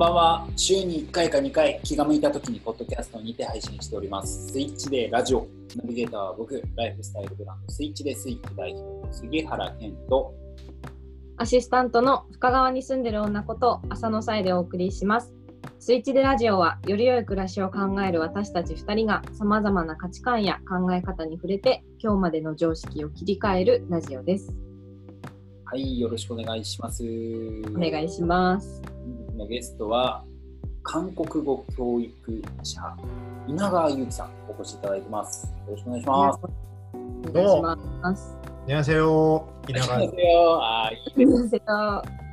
ばんは。週に1回か2回、気が向いた時にポッドキャストにて配信しております。スイッチでラジオ。ナビゲーターは僕、ライフスタイルブランドスイッチでスイッチ代表の杉原健と、アシスタントの深川に住んでる女こと浅野さえでお送りします。スイッチでラジオはより良い暮らしを考える私たち2人がさまざまな価値観や考え方に触れて今日までの常識を切り替えるラジオです。はい、よろしくお願いします。お願いします。のゲストは韓国語教育者稲川由紀さんお越しいただいてます。よろしくお願いします。どうも。皆さんよ。稲川。あ、いいですね。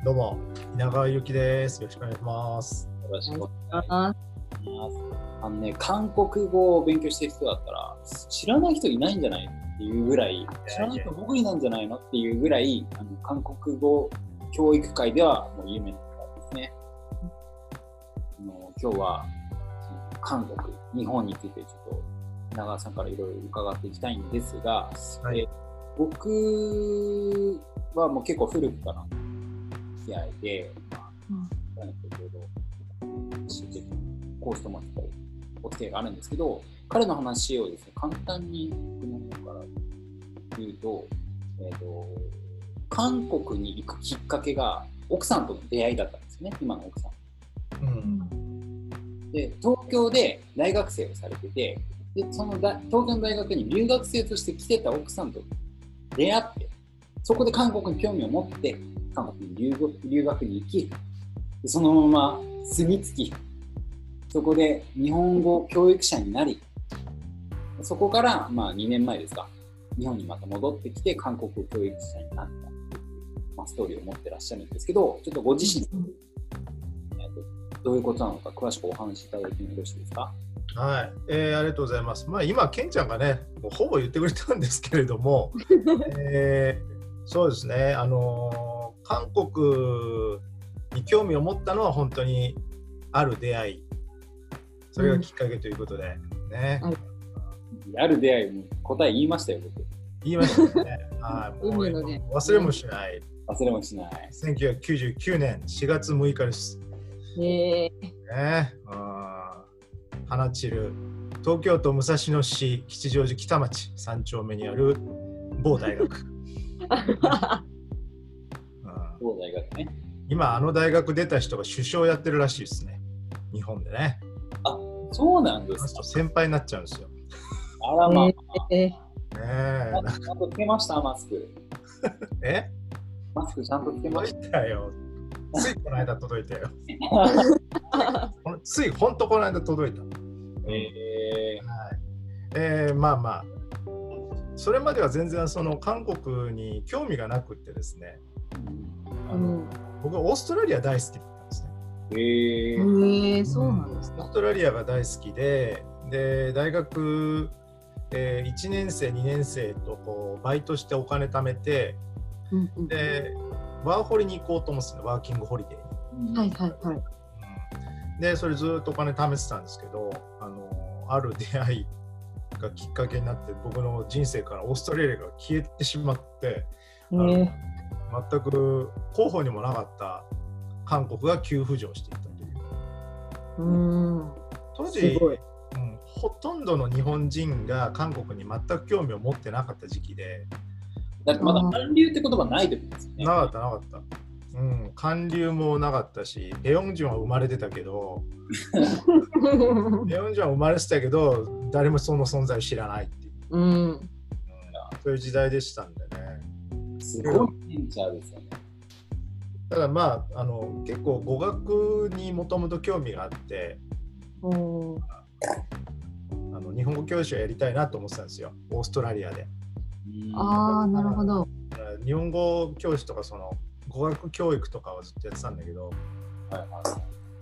どうも。稲川由紀です。よろしくお願いします。よろしくお願いします。あのね、韓国語を勉強してる人だったら知らない人いないんじゃないっていうぐらい知らない人僕になんじゃないのっていうぐらいあの韓国語教育界ではもう有名な方ですね。あの今日は韓国、日本についてちょっと長川さんからいろいろ伺っていきたいんですが、はいえー僕はもう結構古くからの付き合いで、まあうんいろいろ知ってコースともお付き合いがあるんですけど、彼の話をですね、簡単に僕の方から言うと、えーと、韓国に行くきっかけが奥さんとの出会いだったんですね、今の奥さん。うん。で、東京で大学生をされてて、でそのだ東京の大学に留学生として来てた奥さんと出会って、そこで韓国に興味を持って、韓国に留学留学に行き、でそのまま住み着き、そこで日本語教育者になり、そこから、まあ、2年前ですか、日本にまた戻ってきて、韓国教育者になったっていう、まあ、ストーリーを持ってらっしゃるんですけど、ちょっとご自身、どういうことなのか、詳しくお話しいただいてもよろしいですか？はい、えーありがとうございます。まあ今ケンちゃんがね、もうほぼ言ってくれたんですけれども、えーそうですね。あのー韓国に興味を持ったのは本当にある出会い。それがきっかけということで、ね。はいある出会いも答え言いましたよ、僕。言いましたね。はい。もう忘れもしない。忘れもしない。1999年4月6日です。えね、あー花散る東京都武蔵野市吉祥寺北町3丁目にある某大学、ー、うん。東大学ね。今あの大学出た人が首相やってるらしいですね。日本でね。そうなんですか。先輩になっちゃうんですよ、あらまあ、えー、ねえ。ちゃんとつけました、マスク。え？マスクちゃんとつけましたよついこの間届いたよ。ついほんとこの間届いた。た。えはい。えーまあまあ。それまでは全然その韓国に興味がなくってですね。あの、うん。僕はオーストラリア大好きだったんですね。ー、ええー、ー、そうなんですか。オース。トラリアが大好きで、で大学、えー1年生、2年生とこうバイトしてお金貯めて、うんうん。でワーホリに行こうと思ってたの、ワーキングホリデーに。はいはいはい。うんで、それずっとお金貯めてたんですけど、あのある出会いがきっかけになって、僕の人生からオーストラリアが消えてしまって、えー、全く候補にもなかった韓国が急浮上していったという。うーん。当時すごい。うん、ほとんどの日本人が韓国に全く興味を持ってなかった時期で、だってまだ韓流って言葉ない時ですよね。なかったなかった。うん、韓流もなかったし、ペヨンジュンは生まれてたけど、ペヨンジュンは生まれてたけど、誰もその存在を知らないっていう、うん。うんそういう時代でしたんでね。すごいベンチャーですよね。ただまあ、あの結構語学にもともと興味があって、あの日本語教師をやりたいなと思ってたんですよ、オーストラリアで。ああ、なるほど。日本語教師とかその語学教育とかはずっとやってたんだけどはいはい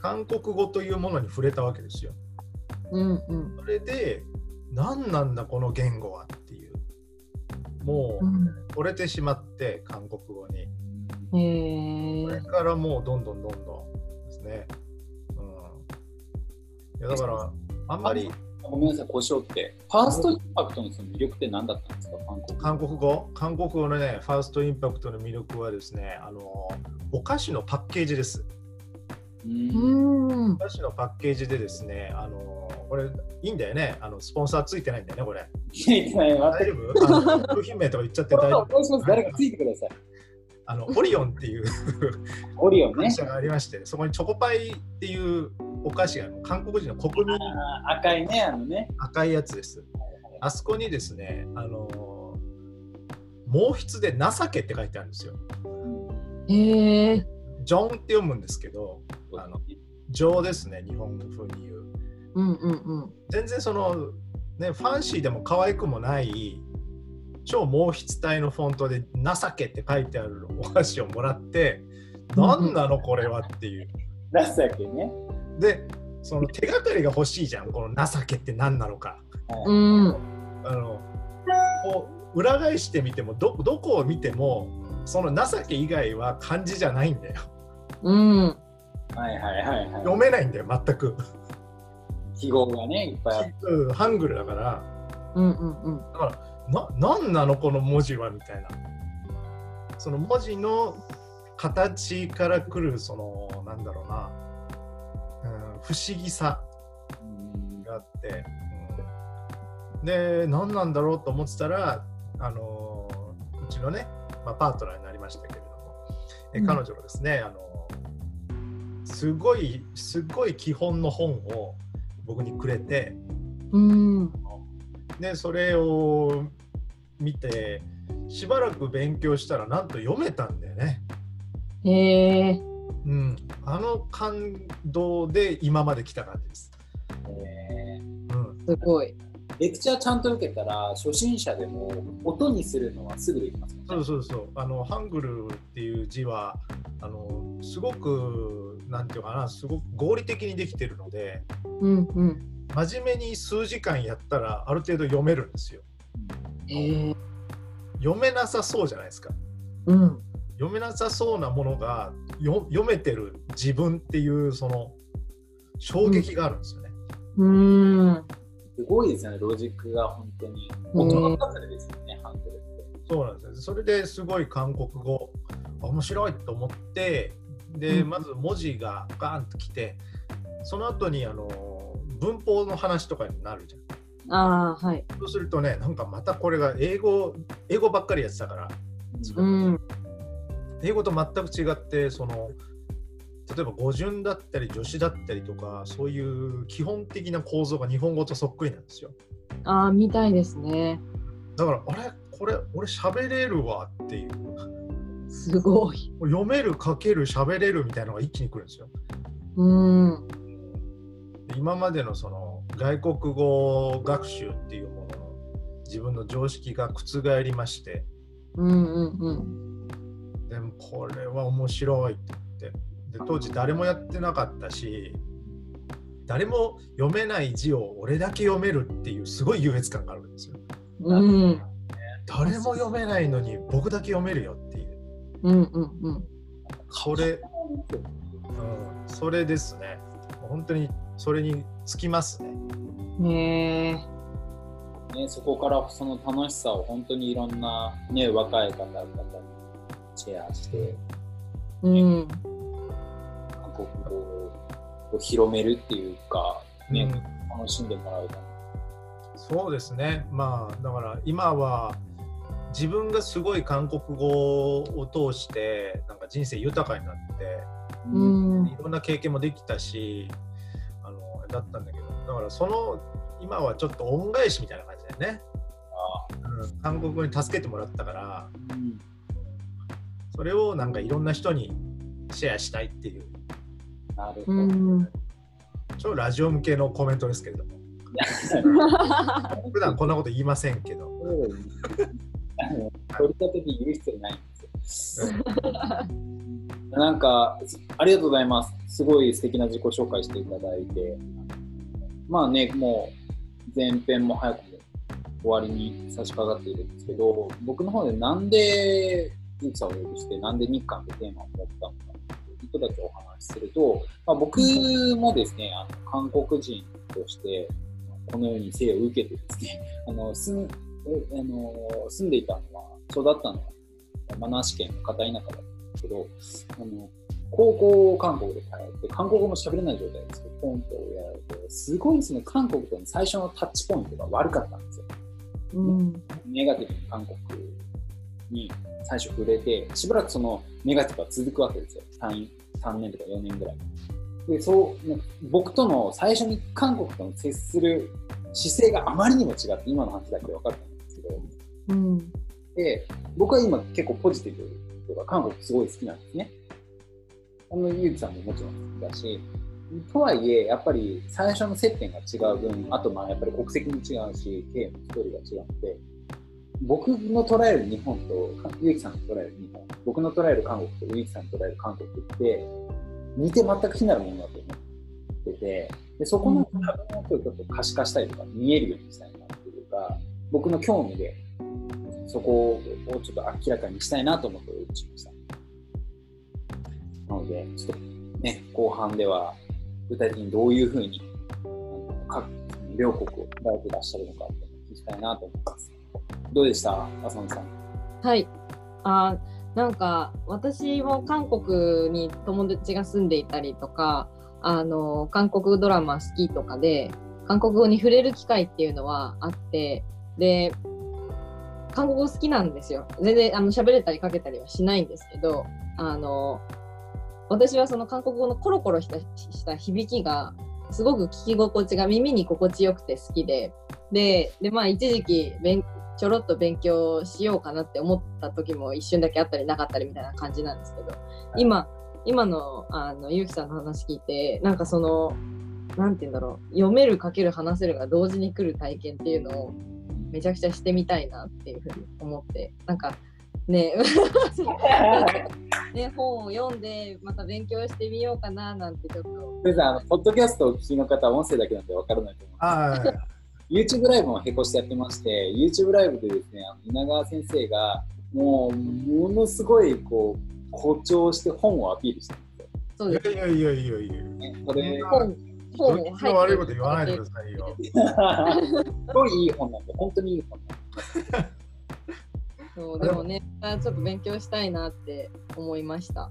韓国語というものに触れたわけですよ。うんうん。それで何なんだこの言語はっていうもううん惚れてしまって韓国語にへえこれからもうどんどんどんどんですね。うん、いやだからあんまりごめんなさい、故障って。ファーストインパクトのその魅力って何だったんですか、韓国。韓国語？韓国語のねファーストインパクトの魅力はですねあのお菓子のパッケージです。うん。お菓子のパッケージでですね、あのこれいいんだよね、あのスポンサーついてないんだよね、これ。ついてない、大待って。丈夫商品名とか言っちゃって大丈夫？誰かついてください。あのオリオンっていうオリオンね会。社がありまして、そこにチョコパイっていうお菓子が韓国人の国民赤いね、あのね。赤いやつです。あそこにですね、あの毛筆で情けって書いてあるんですよ。へえ。ジョンって読むんですけど、あの情ですね、日本風に言う。うんうんうん。全然その、ね、ファンシーでも可愛くもない超毛筆体のフォントで「情け」って書いてあるお菓子をもらって、何なのこれはっていう。情けね。でその手がかりが欲しいじゃんこの情けって何なのか。うん。あのこう裏返してみてもどどこを見てもその情け以外は漢字じゃないんだよ。うん。はいはいはいはい。読めないんだよ全く。記号がね、いっぱいあって。うんハングルだからうんうんうん。な何なのこの文字はみたいな。その文字の形からくるそのなんだろうな、うん、不思議さうんがあって、うんで何なんだろうと思ってたらあのうちのね、まあ、パートナーになりましたけれども、えうん彼女がですね、あのすごいすごい基本の本を僕にくれてうん。でそれを見てしばらく勉強したらなんと読めたんだよね。へえ。うん、あの感動で今まで来た感じです。えうん、すごい。ーレクチャーちゃんと受けたら、初心者でも音にするのはすぐできますね。そうそうそう。あのハングルっていう字はあのすごくなんていうかな、すごく合理的にできてるので、うんうん。真面目に数時間やったらある程度読めるんですよ。へえ。読めなさそうじゃないですか。うん。読めなさそうなものがよ読めてる自分っていうその衝撃があるんですよね。うん。すごいですよね、ロジックが本当に。うん音の数ですよね、ハンドルって。そうなんですよ。それですごい韓国語あ面白いと思ってで、うんまず文字がガーンときてその後にあの文法の話とかになるじゃん。ああ、はい。そうするとねなんかまたこれが英語英語ばっかりやってたからうん。英語と全く違ってその例えば語順だったり助詞だったりとかそういう基本的な構造が日本語とそっくりなんですよ。ああ、みたいですね。だからあれ？これ俺喋れるわっていうすごい。読める書ける喋れるみたいなのが一気に来るんですよ。うん。今までのその外国語学習っていうものの自分の常識が覆りましてうんうんうん。これは面白いって言ってで当時誰もやってなかったし誰も読めない字を俺だけ読めるっていうすごい優越感があるんですよ。うん。誰も読めないのに僕だけ読めるよっていううんうんうん。それ、うん、それですね本当にそれにつきますね。へえ。ね、そこからその楽しさを本当にいろんな、ね、若い方々にシェアして、うん。韓国語を広めるっていうか、ねうん。楽しんでもらうためそうですね、まあだから今は自分がすごい韓国語を通してなんか人生豊かになってうん。いろんな経験もできたしあのだったんだけどだからその今はちょっと恩返しみたいな感じだよね、うん、韓国語に助けてもらったからうんそれをなんかいろんな人にシェアしたいっていうなるほど。うん。超ラジオ向けのコメントですけれども 普段こんなこと言いませんけど取り立てて言う必要ないんですよ。なんか、ありがとうございます。すごい素敵な自己紹介していただいて。まあね、もう前編も早くも終わりに差し掛かっているんですけど、僕の方でなんで、ゆきさんをお呼びして、なんで日韓ってテーマを持ったのかということだけお話しすると、まあ、僕もですね、あの韓国人として、このように生を受けてですね、あの住んあの住んでいたのは、育ったのは山梨県の片田舎だったんですけど、あの高校を韓国で通って、韓国語も喋れない状態ですけど、ポンとやられて、すごいその韓国との最初のタッチポイントが悪かったんですよ。うん。ネガティブに韓国に最初触れて、しばらくそのネガティブが続くわけですよ。3, 3年とか4年ぐらい。で、そう、ね僕との最初に韓国との接する姿勢があまりにも違って、今の話だけで分かったんですけど、うん。で、僕は今結構ポジティブとか、韓国すごい好きなんですね。あの、ゆうきさんももちろん好きだし、とはいえ、やっぱり最初の接点が違う分、あとまあやっぱり国籍も違うし、経営の一人が違うので、僕の捉える日本と、ゆうきさんの捉える日本、僕の捉える韓国とゆうきさんの捉える韓国って、似て全く非なるものだと思ってて、でそこの差分をちょっと可視化したりとか、見えるようにしたいなっていうか、僕の興味でそこをちょっと明らかにしたいなと思ってお呼びしました。なので、ちょっとね、後半では具体的にどういうふうに各両国を捉えてらっしゃるのかって聞きたいなと思います。どうでした？浅野さん。はい。あなんか私も韓国に友達が住んでいたりとか、あの韓国ドラマ好きとかで韓国語に触れる機会っていうのはあって、で韓国語好きなんですよ。全然あの喋れたり書けたりはしないんですけど、あの私はその韓国語のコロコロしたした響きがすごく聞き心地が耳に心地よくて好きで、で、でまあ一時期勉ちょろっと勉強しようかなって思った時も一瞬だけあったりなかったりみたいな感じなんですけど、今、今のあのゆうきさんの話聞いて、なんかその、なんて言うんだろう、読める、書ける、話せるが同時に来る体験っていうのをめちゃくちゃしてみたいなっていうふうに思って、なんかね、ね本を読んでまた勉強してみようかななんてちょっと。それさん、あの、ポッドキャストをお聞きの方は音声だけなんでわからないと思う。はい。YouTube ライブも並行してやってまして、YouTube ライブでですね、あの稲川先生が、もう、ものすごい、こう、誇張して本をアピールしてるんですよ。そうですいやいやいやいやいや。ね、それ、本本を悪いこと言わないでくださいよ。すごいいい本なんで、本当にいい本なんで。そうでもね、ちょっと勉強したいなって思いました。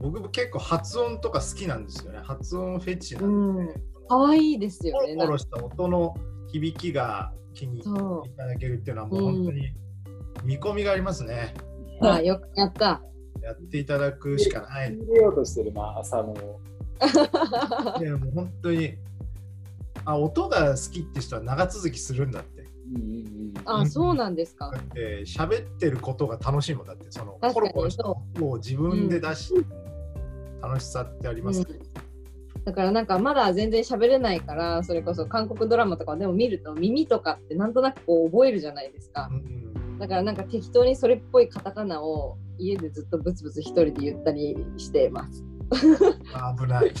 僕も結構発音とか好きなんですよね。発音フェチなんで、可愛いですよね。コロコロした音の響きが気にそいただけるっていうのはもう本当に見込みがありますね。う。あ、よくやった。やっていただくしかない。入れようとしてるな、朝の。いやもう本当にあ音が好きって人は長続きするんだって。うんうんうん。あ、そうなんですかだ。って喋ってることが楽しいもんだってそのコロコロした音を自分で出し、楽しさってありますから、だからなんかまだ全然喋れないから、それこそ韓国ドラマとかでも見ると耳とかってなんとなくこう覚えるじゃないですかう。んだからなんか適当にそれっぽいカタカナを家でずっとブツブツ一人で言ったりしてます。あ危ない。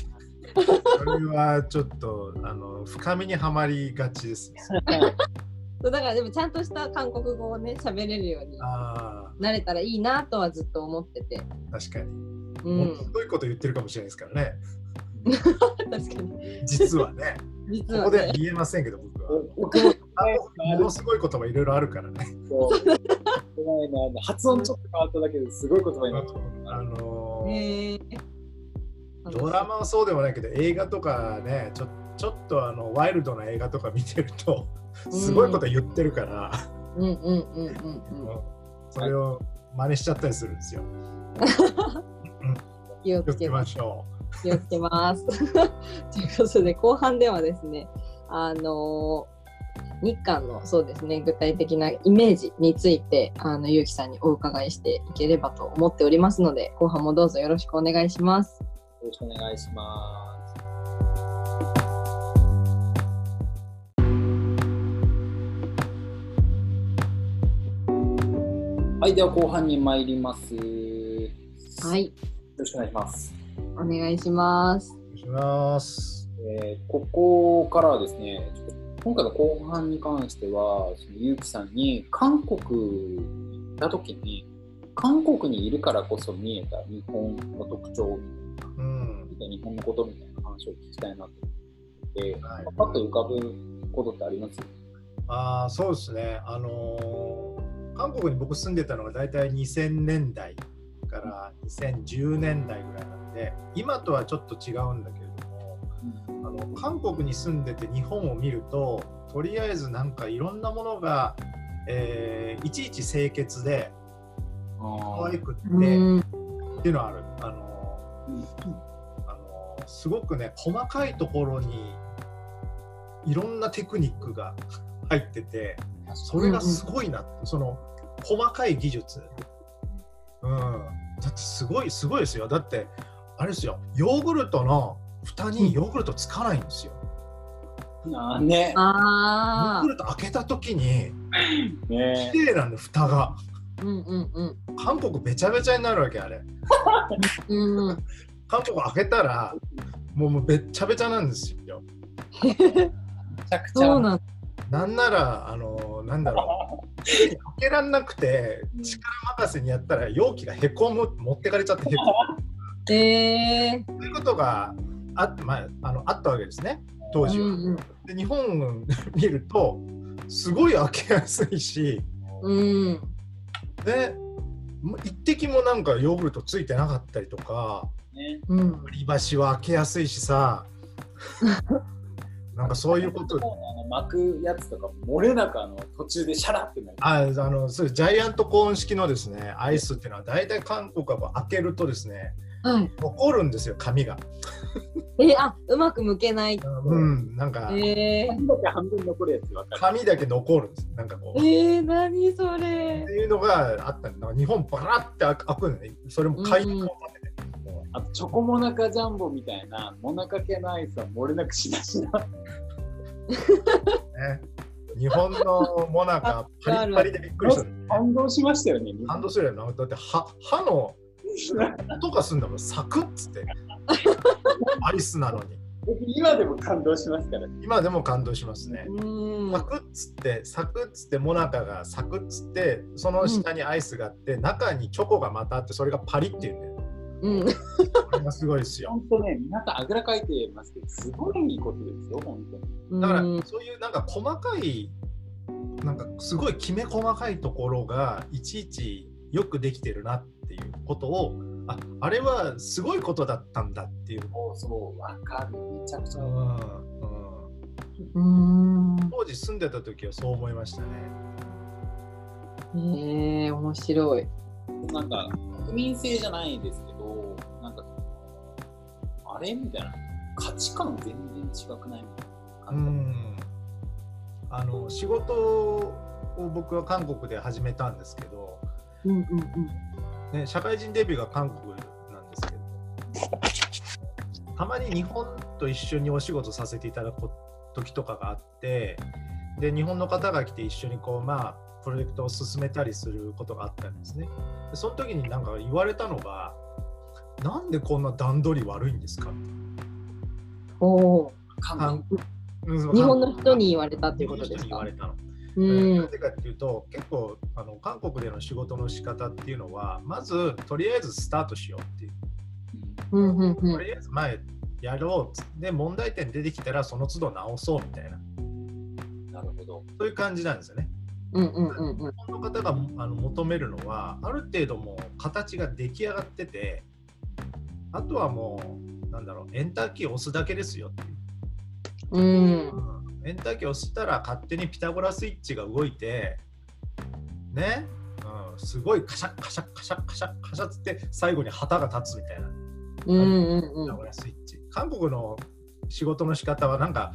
それはちょっとあの深みにはまりがちです。そうだからでもちゃんとした韓国語をね喋れるようにあなれたらいいなとはずっと思ってて。あ確かに。うんもっと、ひどいこと言ってるかもしれないですからね。確かに。実はね。実はここではね。言えませんけど僕は。僕ものすごい言葉いろいろあるからね。発音ちょっと変わっただけですごい言葉になっちゃう。あのードラマはそう。でもないけど映画とかねちょちょっとあのワイルドな映画とか見てるとすごいこと言ってるから、う。んう。んう。んう。んう。ん。それを真似しちゃったりするんですよ。気をつけま。しょ気をつけます。ということで後半ではですね、あの日韓のそうですね具体的なイメージについてあのゆうきさんにお伺いしていければと思っておりますので後半もどうぞよろしくお願いします。よろしくお願いします。はい、では後半に参ります。よはい、ろしくお願いします。お願いします。う。お願いします。えーここからはですね、ちょっと今回の後半に関しては、そのゆうきさんに韓国に行った時に、韓国にいるからこそ見えた日本の特徴うん。みたいな、日本のことみたいな話を聞きたいなと思って、はいパッと浮かぶことってあります？ああそうですね。あのー韓国に僕住んでたのが大体2000年代から2010年代ぐらいなんで今とはちょっと違うんだけれどもあの韓国に住んでて日本を見るととりあえずなんかいろんなものが、えーいちいち清潔で可愛くって、うん。っていうのはある。あのあのすごくね細かいところにいろんなテクニックが入っててそれがすごいなって、その細かい技術、うん、だってすごいすごいですよ。だってあれですよ。ヨーグルトの蓋にヨーグルトつかないんですよ。ねヨーあグルト開けた時に ね綺麗なんで蓋が。あ。うんうんうん。韓国べちゃべちゃになるわけあれ。韓国開けたらもうもうべっちゃべちゃなんですよ。めちゃくちゃ。そうなん。だ。なんならあのなんだろう。開けらんなくて力任せにやったら容器がへこむ持ってかれちゃってへこむええそういうことがあ,、まあ、あのあったわけですね。当時は。うんうんで日本見るとすごい開けやすいし。うん。で一滴もなんかヨーグルトついてなかったりとか。ね。うん。割り箸は開けやすいしさ。なんかそういうこと。あの巻くやつとか漏れなくあの途中でシャラってなる。ああのそういうジャイアントコーン式のですねアイスっていうのは大体韓国は開けるとですねはい。残るんですよ紙が。え、あ、うまく剥けない。うんなんかええ半分だけ半分残るやつわかる紙だけ残るんですなんかこう。っえー、何それて。いうのがあったんだ日本バラって開くのねそれも開口までね。もあとチョコモナカジャンボみたいなモナカ系のアイスは漏れなくしなしなう ね日本のモナカパリッパリでびっくりしたね。感動しましたよね感動するよな。だって歯歯の 音がすんだもんサクッつってアイスなのに僕今でも感動しますからね今でも感動しますね。うんサ。クッつってサクッつってモナカがサクッつってその下にアイスがあって、中にチョコがまたあってそれがパリっていうんだよ。うん。これがすごいですよ。本当ね皆さんあぐらかいてますけどすごいいいことですよ本当にだから、うんそういうなんか細かいなんかすごいきめ細かいところがいちいちよくできてるなっていうことをああれはすごいことだったんだっていう、そうそうわかるめちゃくちゃうんうん、うん。当時住んでた時はそう思いましたね。ええ面白い。なんか国民性じゃないですけどなんかあれみたいな価値観全然違くない？みたいなう感んあの仕事を僕は韓国で始めたんですけど、うんうんね、社会人デビューが韓国なんですけど。たまに日本と一緒にお仕事させていただく時とかがあってで日本の方が来て一緒にこうまあプロジェクトを進めたりすることがあったんですね。でその時になんか言われたのがなんでこんな段取り悪いんですか。おお。日本の人に言われたっていうことですか？に言われたのうんな。ぜかっていうと結構あの韓国での仕事の仕方っていうのはまずとりあえずスタートしようっていううんうんうとん。りあえず前やろうっつって問題点出てきたらその都度直そうみたいななるほどそういう感じなんですよね。うんうんうんうん。日本の方があの求めるのはある程度もう形が出来上がっててあとはもうなんだろうエンターキーを押すだけですよっていう。うん。エンターキーを押したら勝手にピタゴラスイッチが動いてね、うん、すごいカシャッカシャッカシャッカシャッカシャッつって最後に旗が立つみたいなうんうんうんピタゴ。ラスイッチ。韓国の仕事の仕方はなんか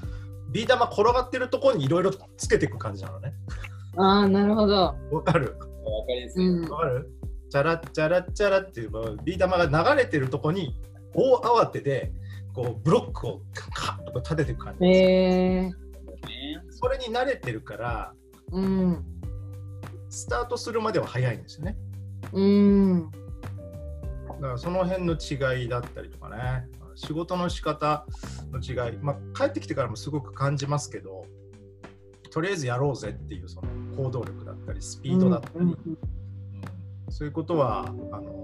ビー玉転がってるところにいろいろつけていく感じなのね。ああ、なるほど。わかる？わかりやすかる？チャラッチャラッチャラっていうビー玉が流れてるところに大慌てでこうブロックをカッと立てていく感じです。ええねそれに慣れてるからうん。スタートするまでは早いんですよね。うん。だからその辺の違いだったりとかね仕事の仕方の違い、まあ、帰ってきてからもすごく感じますけどとりあえずやろうぜっていうその行動力だったりスピードだったり、うんうんそういうことはあの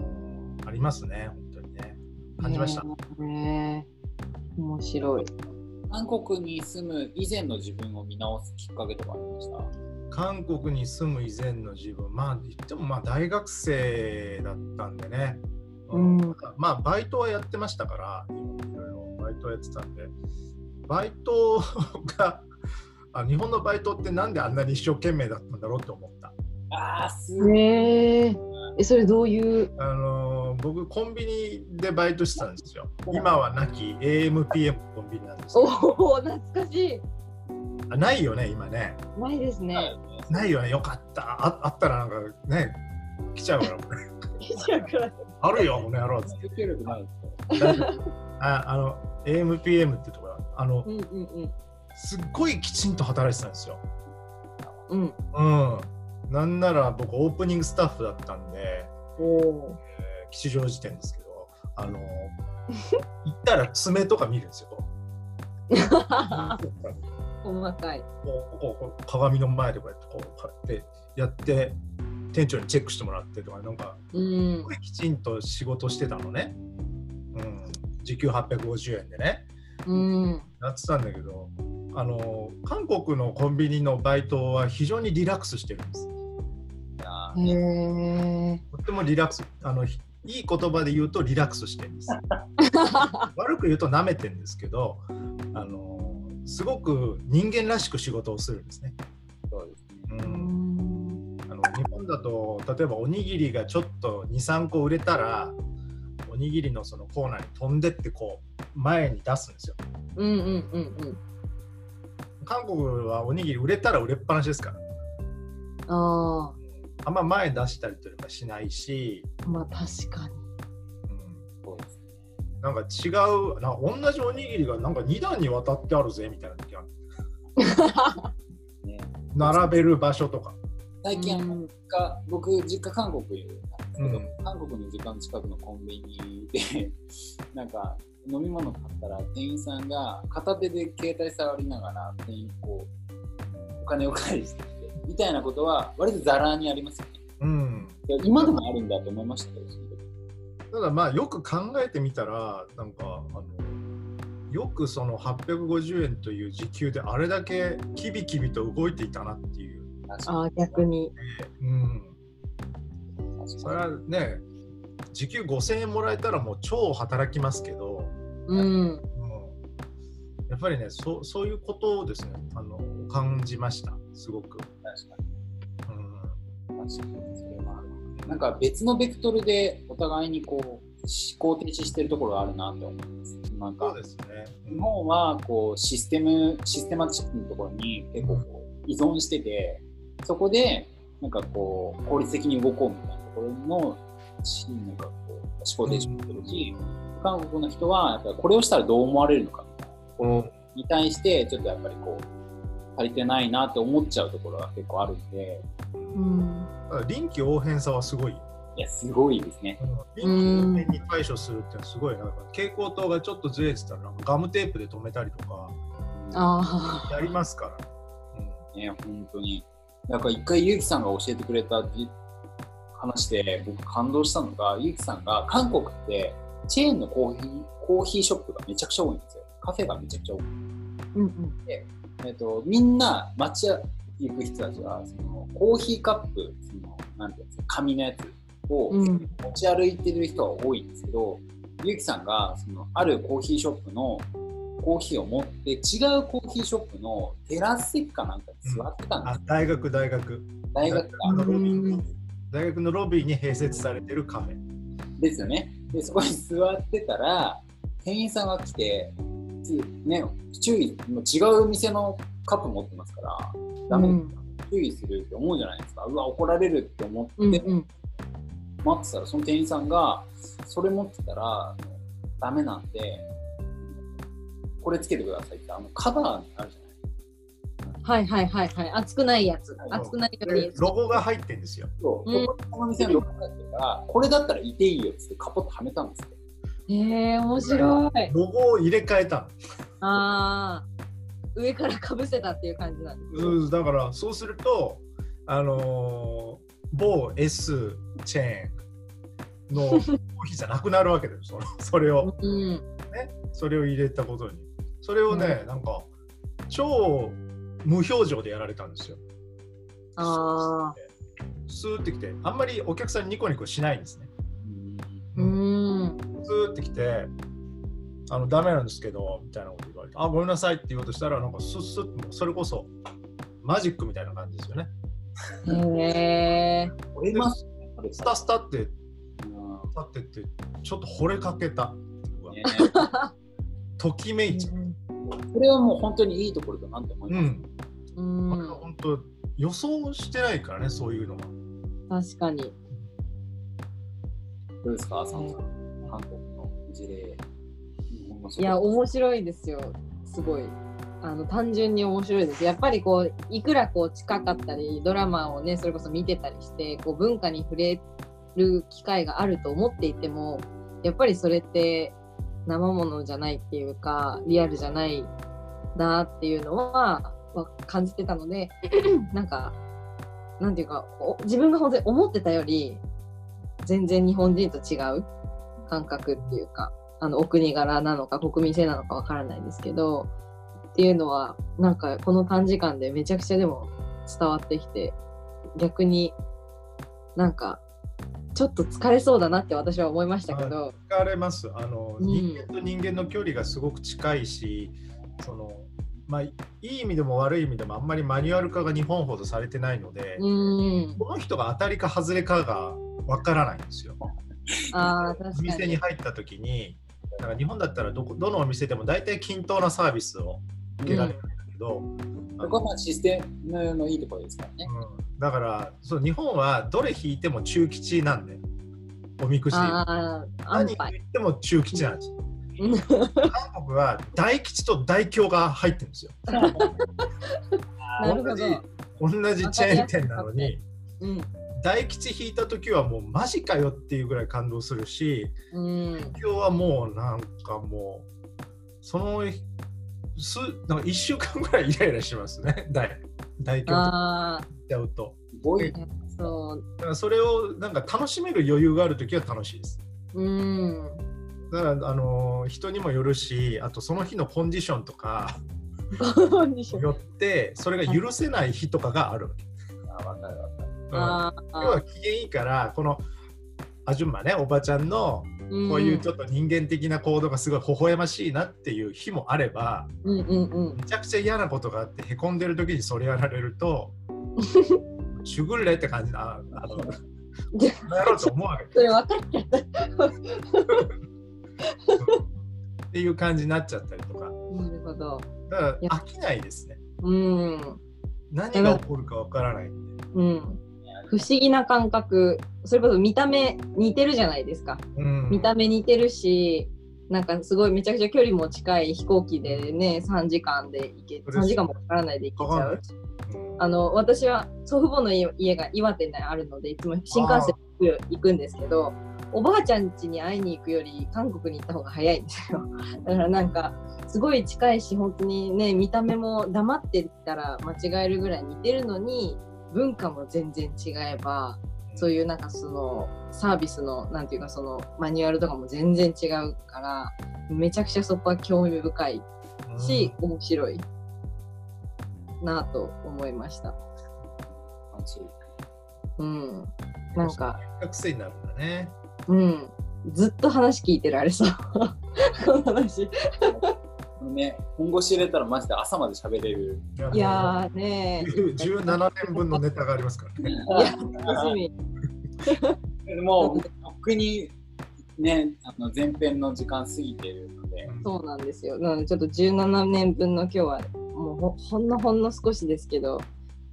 ありますね本当にね感じました。面白い。韓国に住む以前の自分を見直すきっかけとかありました？韓国に住む以前の自分。まあ言ってもまあ大学生だったんでね、うん。まあバイトはやってましたからいろいろ。バイトやってたんで。バイトがあ日本のバイトってなんであんなに一生懸命だったんだろうって思った。ああ、すごい。へえ。え、それどういう？あのー僕コンビニでバイトしてたんですよ。今はなき AMPM コンビニなんですけおどお、懐かしい。あないよね今ね。ないですね。ないよねよかったああったらなんかね来ちゃうから これあるよこの野郎ってああの AMPM ってところあのうんうんうん。すっごいきちんと働いてたんですよ。うん。うん。なんなら僕オープニングスタッフだったんで。えー吉祥寺店ですけど、あの 行ったら爪とか見るんですよ。こ 細かい。うこうこう鏡の前でこうやってこうやってやって店長にチェックしてもらってとかなんかうんきちんと仕事してたのね。うん。時給850円でね。うん。やってたんだけど、あの韓国のコンビニのバイトは非常にリラックスしてるんです。とってもリラックス、あのひいい言葉で言うとリラックスしてるんです。悪く言うと舐めてるんですけど、あのすごく人間らしく仕事をするんですね。そうですね。あの日本だと例えばおにぎりがちょっと23個売れたらおにぎりのそのコーナーに飛んでってこう前に出すんですよ。うんうんうんうん。韓国はおにぎり売れたら売れっぱなしですから。ああんま前出したりとかしないし、あ。まあ確かに。うん、そうですね。なんか違うな同じおにぎりがなんか2段にわたってあるぜみたいな時ある ね並べる場所とか、最近、あのうん僕、実家韓国なんですけど、うん韓国の時間近くのコンビニで、なんか飲み物買ったら店員さんが片手で携帯触りながら店員にこうお金を返してきてみたいなことは割とザラにありますよね。うん、いや今でもあるんだと思いましたけど、ただまあよく考えてみたらなんかあのよくその850円という時給であれだけキビキビと動いていたなっていう、ああ、逆に。うん、にそれはね時給5000円もらえたらもう超働きますけど、うん。うん、やっぱりねそそういうことをですねあの感じましたすごく。確かうんに。確かに。それはなんか別のベクトルでお互いにこう思考停止してるところがあるなって思います。なんかそうですね。日本はこうシステムシステマチックなところに結構こう依存しててそこでなんかこう効率的に動こうみたいなところのしなんかこう思考停止してるし、韓国の人はやっぱりこれをしたらどう思われるのかみたいなところに対してちょっとやっぱりこう足りてないなって思っちゃうところが結構あるんでうん。臨機応変さはすごい。いやすごいですね。臨機応変に対処するってのはすごい。なんか蛍光灯がちょっとずれてたらガムテープで止めたりとかあやりますから。うんね、本当に。なんか一回ゆうきさんが教えてくれたじ話で僕感動したのが、ゆうきさんが韓国ってチェーンのコーヒーコーヒーショップがめちゃくちゃ多いんですよ。カフェがめちゃくちゃ多い。あ。うんうん。えっと、みんな街行く人たちはそのコーヒーカップ、そのなんていうんですか、紙のやつをうん。持ち歩いてる人は多いんですけど、ゆうきさんがそのあるコーヒーショップのコーヒーを持って違うコーヒーショップのテラス席かなんかに座ってたんですよあ大学大学大学がのロビーうん大学のロビーに併設されてるカフェ。ですよね。で、そこに座ってたら、店員さんが来て、つね、注意、もう違う店のカップ持ってますから、ダメ、うん注意するって思うじゃないですか。うわ、怒られるって思って、うんうん。待ってたら、その店員さんが、それ持ってたら、ダメなんで、これつけてくださいって、あのカバーあるじゃないはいはいはいはい。熱くないやつ。熱くないようにで。ロゴが入ってるんですよ。そう、うんこの店のロゴがあってるから、これだったらいていいよっつってカポッとはめたんですよ。へえ、面白い。ロゴを入れ替えたの。ああ。上からかぶせたっていう感じなんですね。うんだからそうすると、あのー某 S チェーンのコーヒーじゃなくなるわけですよ。それを。うん。それを入れたことに。それをね、なんか超無表情でやられたんですよ。あスーってきてあんまりお客さんニコニコしないんですねーってきてあのダメなんですけどみたいなこと言われてあごめんなさいって言おうとしたらなんかスッスッそれこそマジックみたいな感じですよね。へえ折れますね、これスタスタってうん立ってってちょっと惚れかけた。ねときめいちゃう。これはもう本当にいいところだなって思います。うん。うん。これは本当予想してないからねそういうのは。確かに。どうですか、浅野さん。韓国の事例。いや面白いですよ。すごい。あの単純に面白いです。やっぱりこういくらこう近かったりドラマをねそれこそ見てたりしてこう文化に触れる機会があると思っていてもやっぱりそれって生ものじゃないっていうかリアルじゃないなっていうのはは感じてたので なんかなんていうかお自分が本当に思ってたより全然日本人と違う感覚っていうかあのお国柄なのか国民性なのかわからないですけどっていうのはなんかこの短時間でめちゃくちゃでも伝わってきて逆になんかちょっと疲れそうだなって私は思いましたけど、疲れます。あの、うん。人間と人間の距離がすごく近いしそのまあいい意味でも悪い意味でもあんまりマニュアル化が日本ほどされてないので、うん。この人が当たりか外れかがわからないんですよ。あお店にに入った時になんか日本だったらどこどのお店でも大体均等なサービスを受けられるんだけど、そこはシステムのいいところですからね。うん。だからそう日本はどれ引いても中吉なんでおみくじ。何言牌っても中吉なんです。よ。うん。韓国は大吉と大凶が入ってるんですよ。同じ同じチェーン店なのにうん大吉引いた時はもうマジかよっていうぐらい感動するしうん今日はもうなんかもうそのすなんか1週間ぐらいイライラしますね 大大凶ちゃうと。すごい。そうだからそれをなんか楽しめる余裕がある時は楽しいです。うんだからあの人にもよるしあとその日のコンディションとか よってそれが許せない日とかがあるわけ。あ、わかるわかる。うん。あ今日は機嫌いいからこのアジュンマねおばちゃんのーこういうちょっと人間的な行動がすごい微笑ましいなっていう日もあればうんうんうん。めちゃくちゃ嫌なことがあってへこんでる時にそれやられると シュグルレって感じなあのでやろうと思うわけ。それ分かっちゃった。っていう感じになっちゃったりとか。なるほど。だから飽きないですね。うん。何が起こるかわからないんで、うん不思議な感覚。それこそ見た目似てるじゃないですか。うん、見た目似てるしなんかすごいめちゃくちゃ距離も近い飛行機でね3時間で行け3時間もかからないで行けちゃう。あの私は祖父母の家家が岩手にあるのでいつも新幹線で行くんですけどおばあちゃん家に会いに行くより韓国に行った方が早いんですよ。だからなんかすごい近いし本当にね見た目も黙ってたら間違えるぐらい似てるのに文化も全然違えばそういうなんかそのサービスのなんていうかそのマニュアルとかも全然違うからめちゃくちゃそこは興味深いし、面白いなと思いました。うん。なんか、学生になるんだねうん。ずっと話聞いてられそう。この話。ね、今後知れたらマジで朝まで喋れる。いやーねー17年分のネタがありますからねいや、楽しみ。もう僕にね、あの前編の時間過ぎてるので、そうなんですよ。なので、ちょっと17年分の今日は、もうほほんのほんの少しですけど、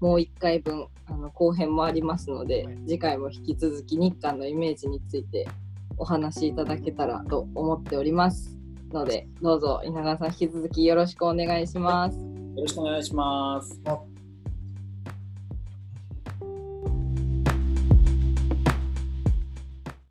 もう1回分、あの後編もありますので、次回も引き続き日韓のイメージについてお話しいただけたらと思っております。ので、どうぞ稲川さん引き続きよろしくお願いします。よろしくお願いします。あ